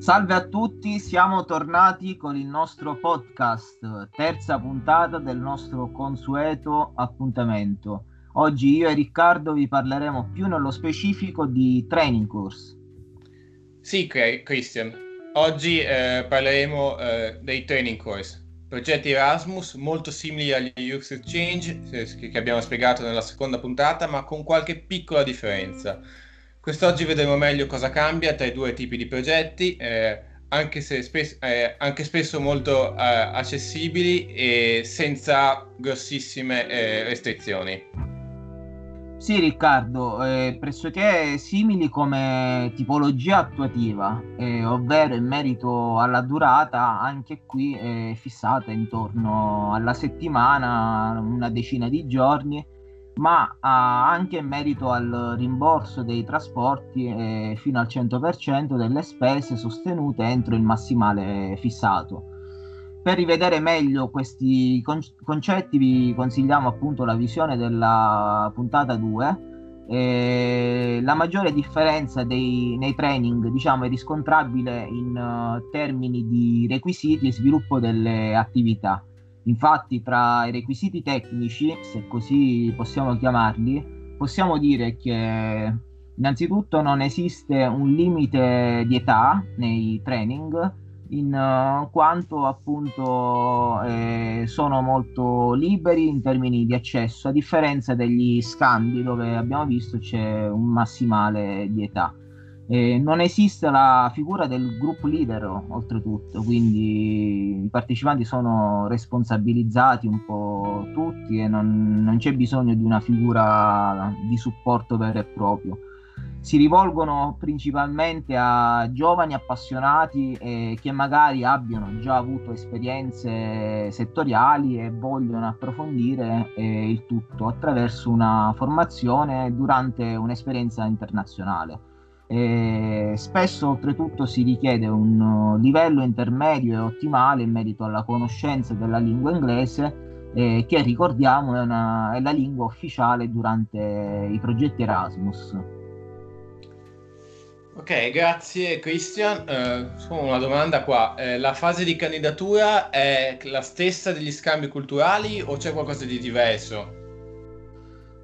Salve a tutti, siamo tornati con il nostro podcast, terza puntata del nostro consueto appuntamento. Oggi io e Riccardo vi parleremo più nello specifico di training course. Sì, Christian, oggi eh, parleremo eh, dei training course, progetti Erasmus molto simili agli Youth Exchange che abbiamo spiegato nella seconda puntata, ma con qualche piccola differenza. Quest'oggi vedremo meglio cosa cambia tra i due tipi di progetti, eh, anche, se spes- eh, anche spesso molto eh, accessibili e senza grossissime eh, restrizioni. Sì, Riccardo, eh, pressoché simili come tipologia attuativa, eh, ovvero in merito alla durata, anche qui è fissata intorno alla settimana, una decina di giorni ma anche in merito al rimborso dei trasporti eh, fino al 100% delle spese sostenute entro il massimale fissato. Per rivedere meglio questi con- concetti vi consigliamo appunto la visione della puntata 2. Eh, la maggiore differenza dei, nei training diciamo, è riscontrabile in uh, termini di requisiti e sviluppo delle attività Infatti, tra i requisiti tecnici, se così possiamo chiamarli, possiamo dire che innanzitutto non esiste un limite di età nei training, in uh, quanto appunto eh, sono molto liberi in termini di accesso, a differenza degli scambi dove abbiamo visto c'è un massimale di età. Eh, non esiste la figura del group leader oltretutto, quindi i partecipanti sono responsabilizzati un po' tutti e non, non c'è bisogno di una figura di supporto vero e proprio. Si rivolgono principalmente a giovani appassionati eh, che magari abbiano già avuto esperienze settoriali e vogliono approfondire eh, il tutto attraverso una formazione durante un'esperienza internazionale e spesso oltretutto si richiede un uh, livello intermedio e ottimale in merito alla conoscenza della lingua inglese eh, che ricordiamo è, una, è, la lingua ufficiale durante i progetti Erasmus. Ok, grazie Christian. Uh, una domanda qua. Eh, la fase di candidatura è la stessa degli scambi culturali o c'è qualcosa di diverso?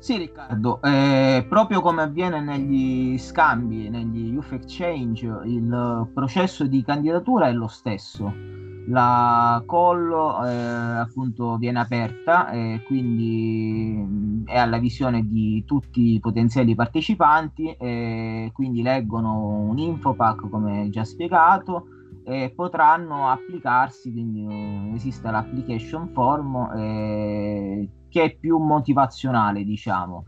Sì, Riccardo, eh, proprio come avviene negli scambi, negli youth exchange, il processo di candidatura è lo stesso. La call eh, appunto viene aperta e quindi è alla visione di tutti i potenziali partecipanti e quindi leggono un infopack come già spiegato e potranno applicarsi, quindi uh, esiste l'application form eh, che è più motivazionale, diciamo.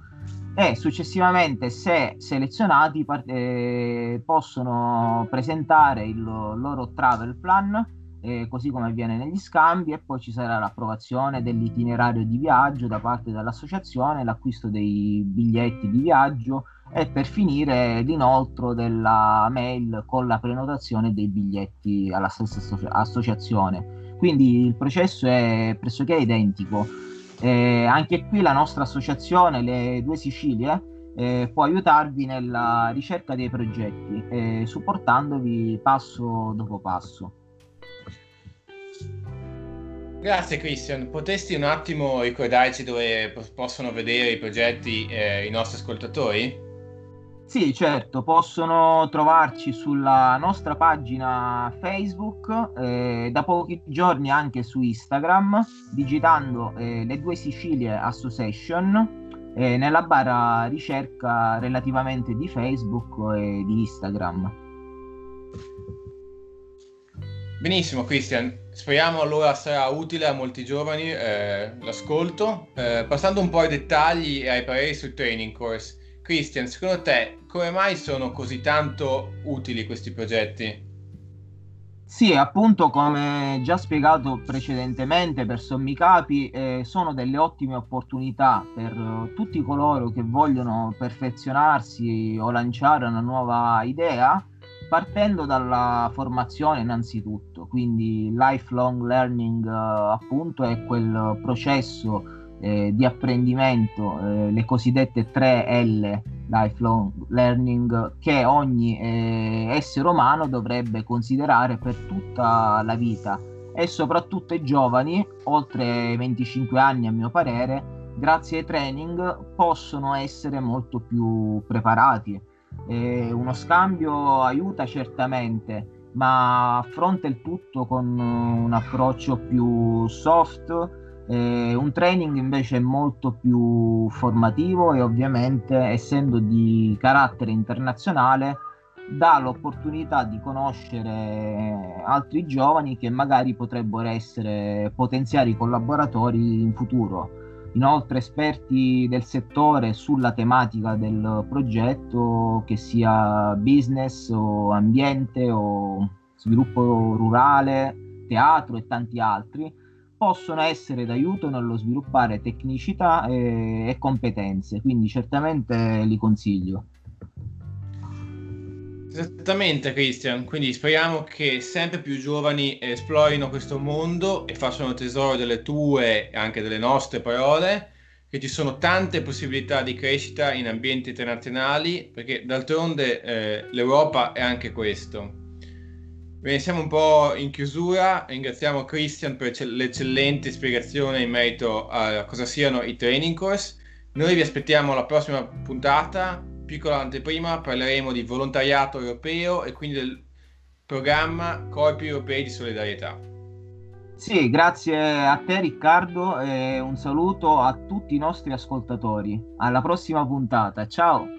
E successivamente, se selezionati, eh, possono presentare il loro travel plan, eh, così come avviene negli scambi, e poi ci sarà l'approvazione dell'itinerario di viaggio da parte dell'associazione, l'acquisto dei biglietti di viaggio e per finire l'inoltro della mail con la prenotazione dei biglietti alla stessa associ- associazione. Quindi il processo è pressoché identico eh, anche qui la nostra associazione, le due Sicilie, eh, può aiutarvi nella ricerca dei progetti, eh, supportandovi passo dopo passo. Grazie Christian, potresti un attimo ricordarci dove possono vedere i progetti eh, i nostri ascoltatori? Sì, certo, possono trovarci sulla nostra pagina Facebook, eh, da pochi giorni anche su Instagram, digitando eh, le due Sicilie Association eh, nella barra ricerca relativamente di Facebook e di Instagram. Benissimo Christian, speriamo allora sarà utile a molti giovani eh, l'ascolto. Eh, passando un po' ai dettagli e ai pareri sul training course, Christian, secondo te come mai sono così tanto utili questi progetti? Sì, appunto come già spiegato precedentemente per sommi capi, eh, sono delle ottime opportunità per uh, tutti coloro che vogliono perfezionarsi o lanciare una nuova idea, partendo dalla formazione innanzitutto, quindi lifelong learning uh, appunto è quel processo eh, di apprendimento, eh, le cosiddette 3 L lifelong learning che ogni eh, essere umano dovrebbe considerare per tutta la vita e soprattutto i giovani, oltre 25 anni a mio parere, grazie ai training possono essere molto più preparati. Eh, uno scambio aiuta certamente, ma affronta il tutto con un approccio più soft. Eh, un training invece molto più formativo e ovviamente essendo di carattere internazionale dà l'opportunità di conoscere altri giovani che magari potrebbero essere potenziali collaboratori in futuro. Inoltre esperti del settore sulla tematica del progetto, che sia business o ambiente o sviluppo rurale, teatro e tanti altri, possono essere d'aiuto nello sviluppare tecnicità e, e competenze, quindi certamente li consiglio. Esattamente Christian, quindi speriamo che sempre più giovani esplorino questo mondo e facciano tesoro delle tue e anche delle nostre parole, che ci sono tante possibilità di crescita in ambienti internazionali, perché d'altronde eh, l'Europa è anche questo. Bene, siamo un po' in chiusura, ringraziamo Christian per l'eccellente spiegazione in merito a cosa siano i training course. Noi vi aspettiamo alla prossima puntata piccola anteprima parleremo di volontariato europeo e quindi del programma Corpi Europei di Solidarietà. Sì, grazie a te Riccardo e un saluto a tutti i nostri ascoltatori. Alla prossima puntata, ciao!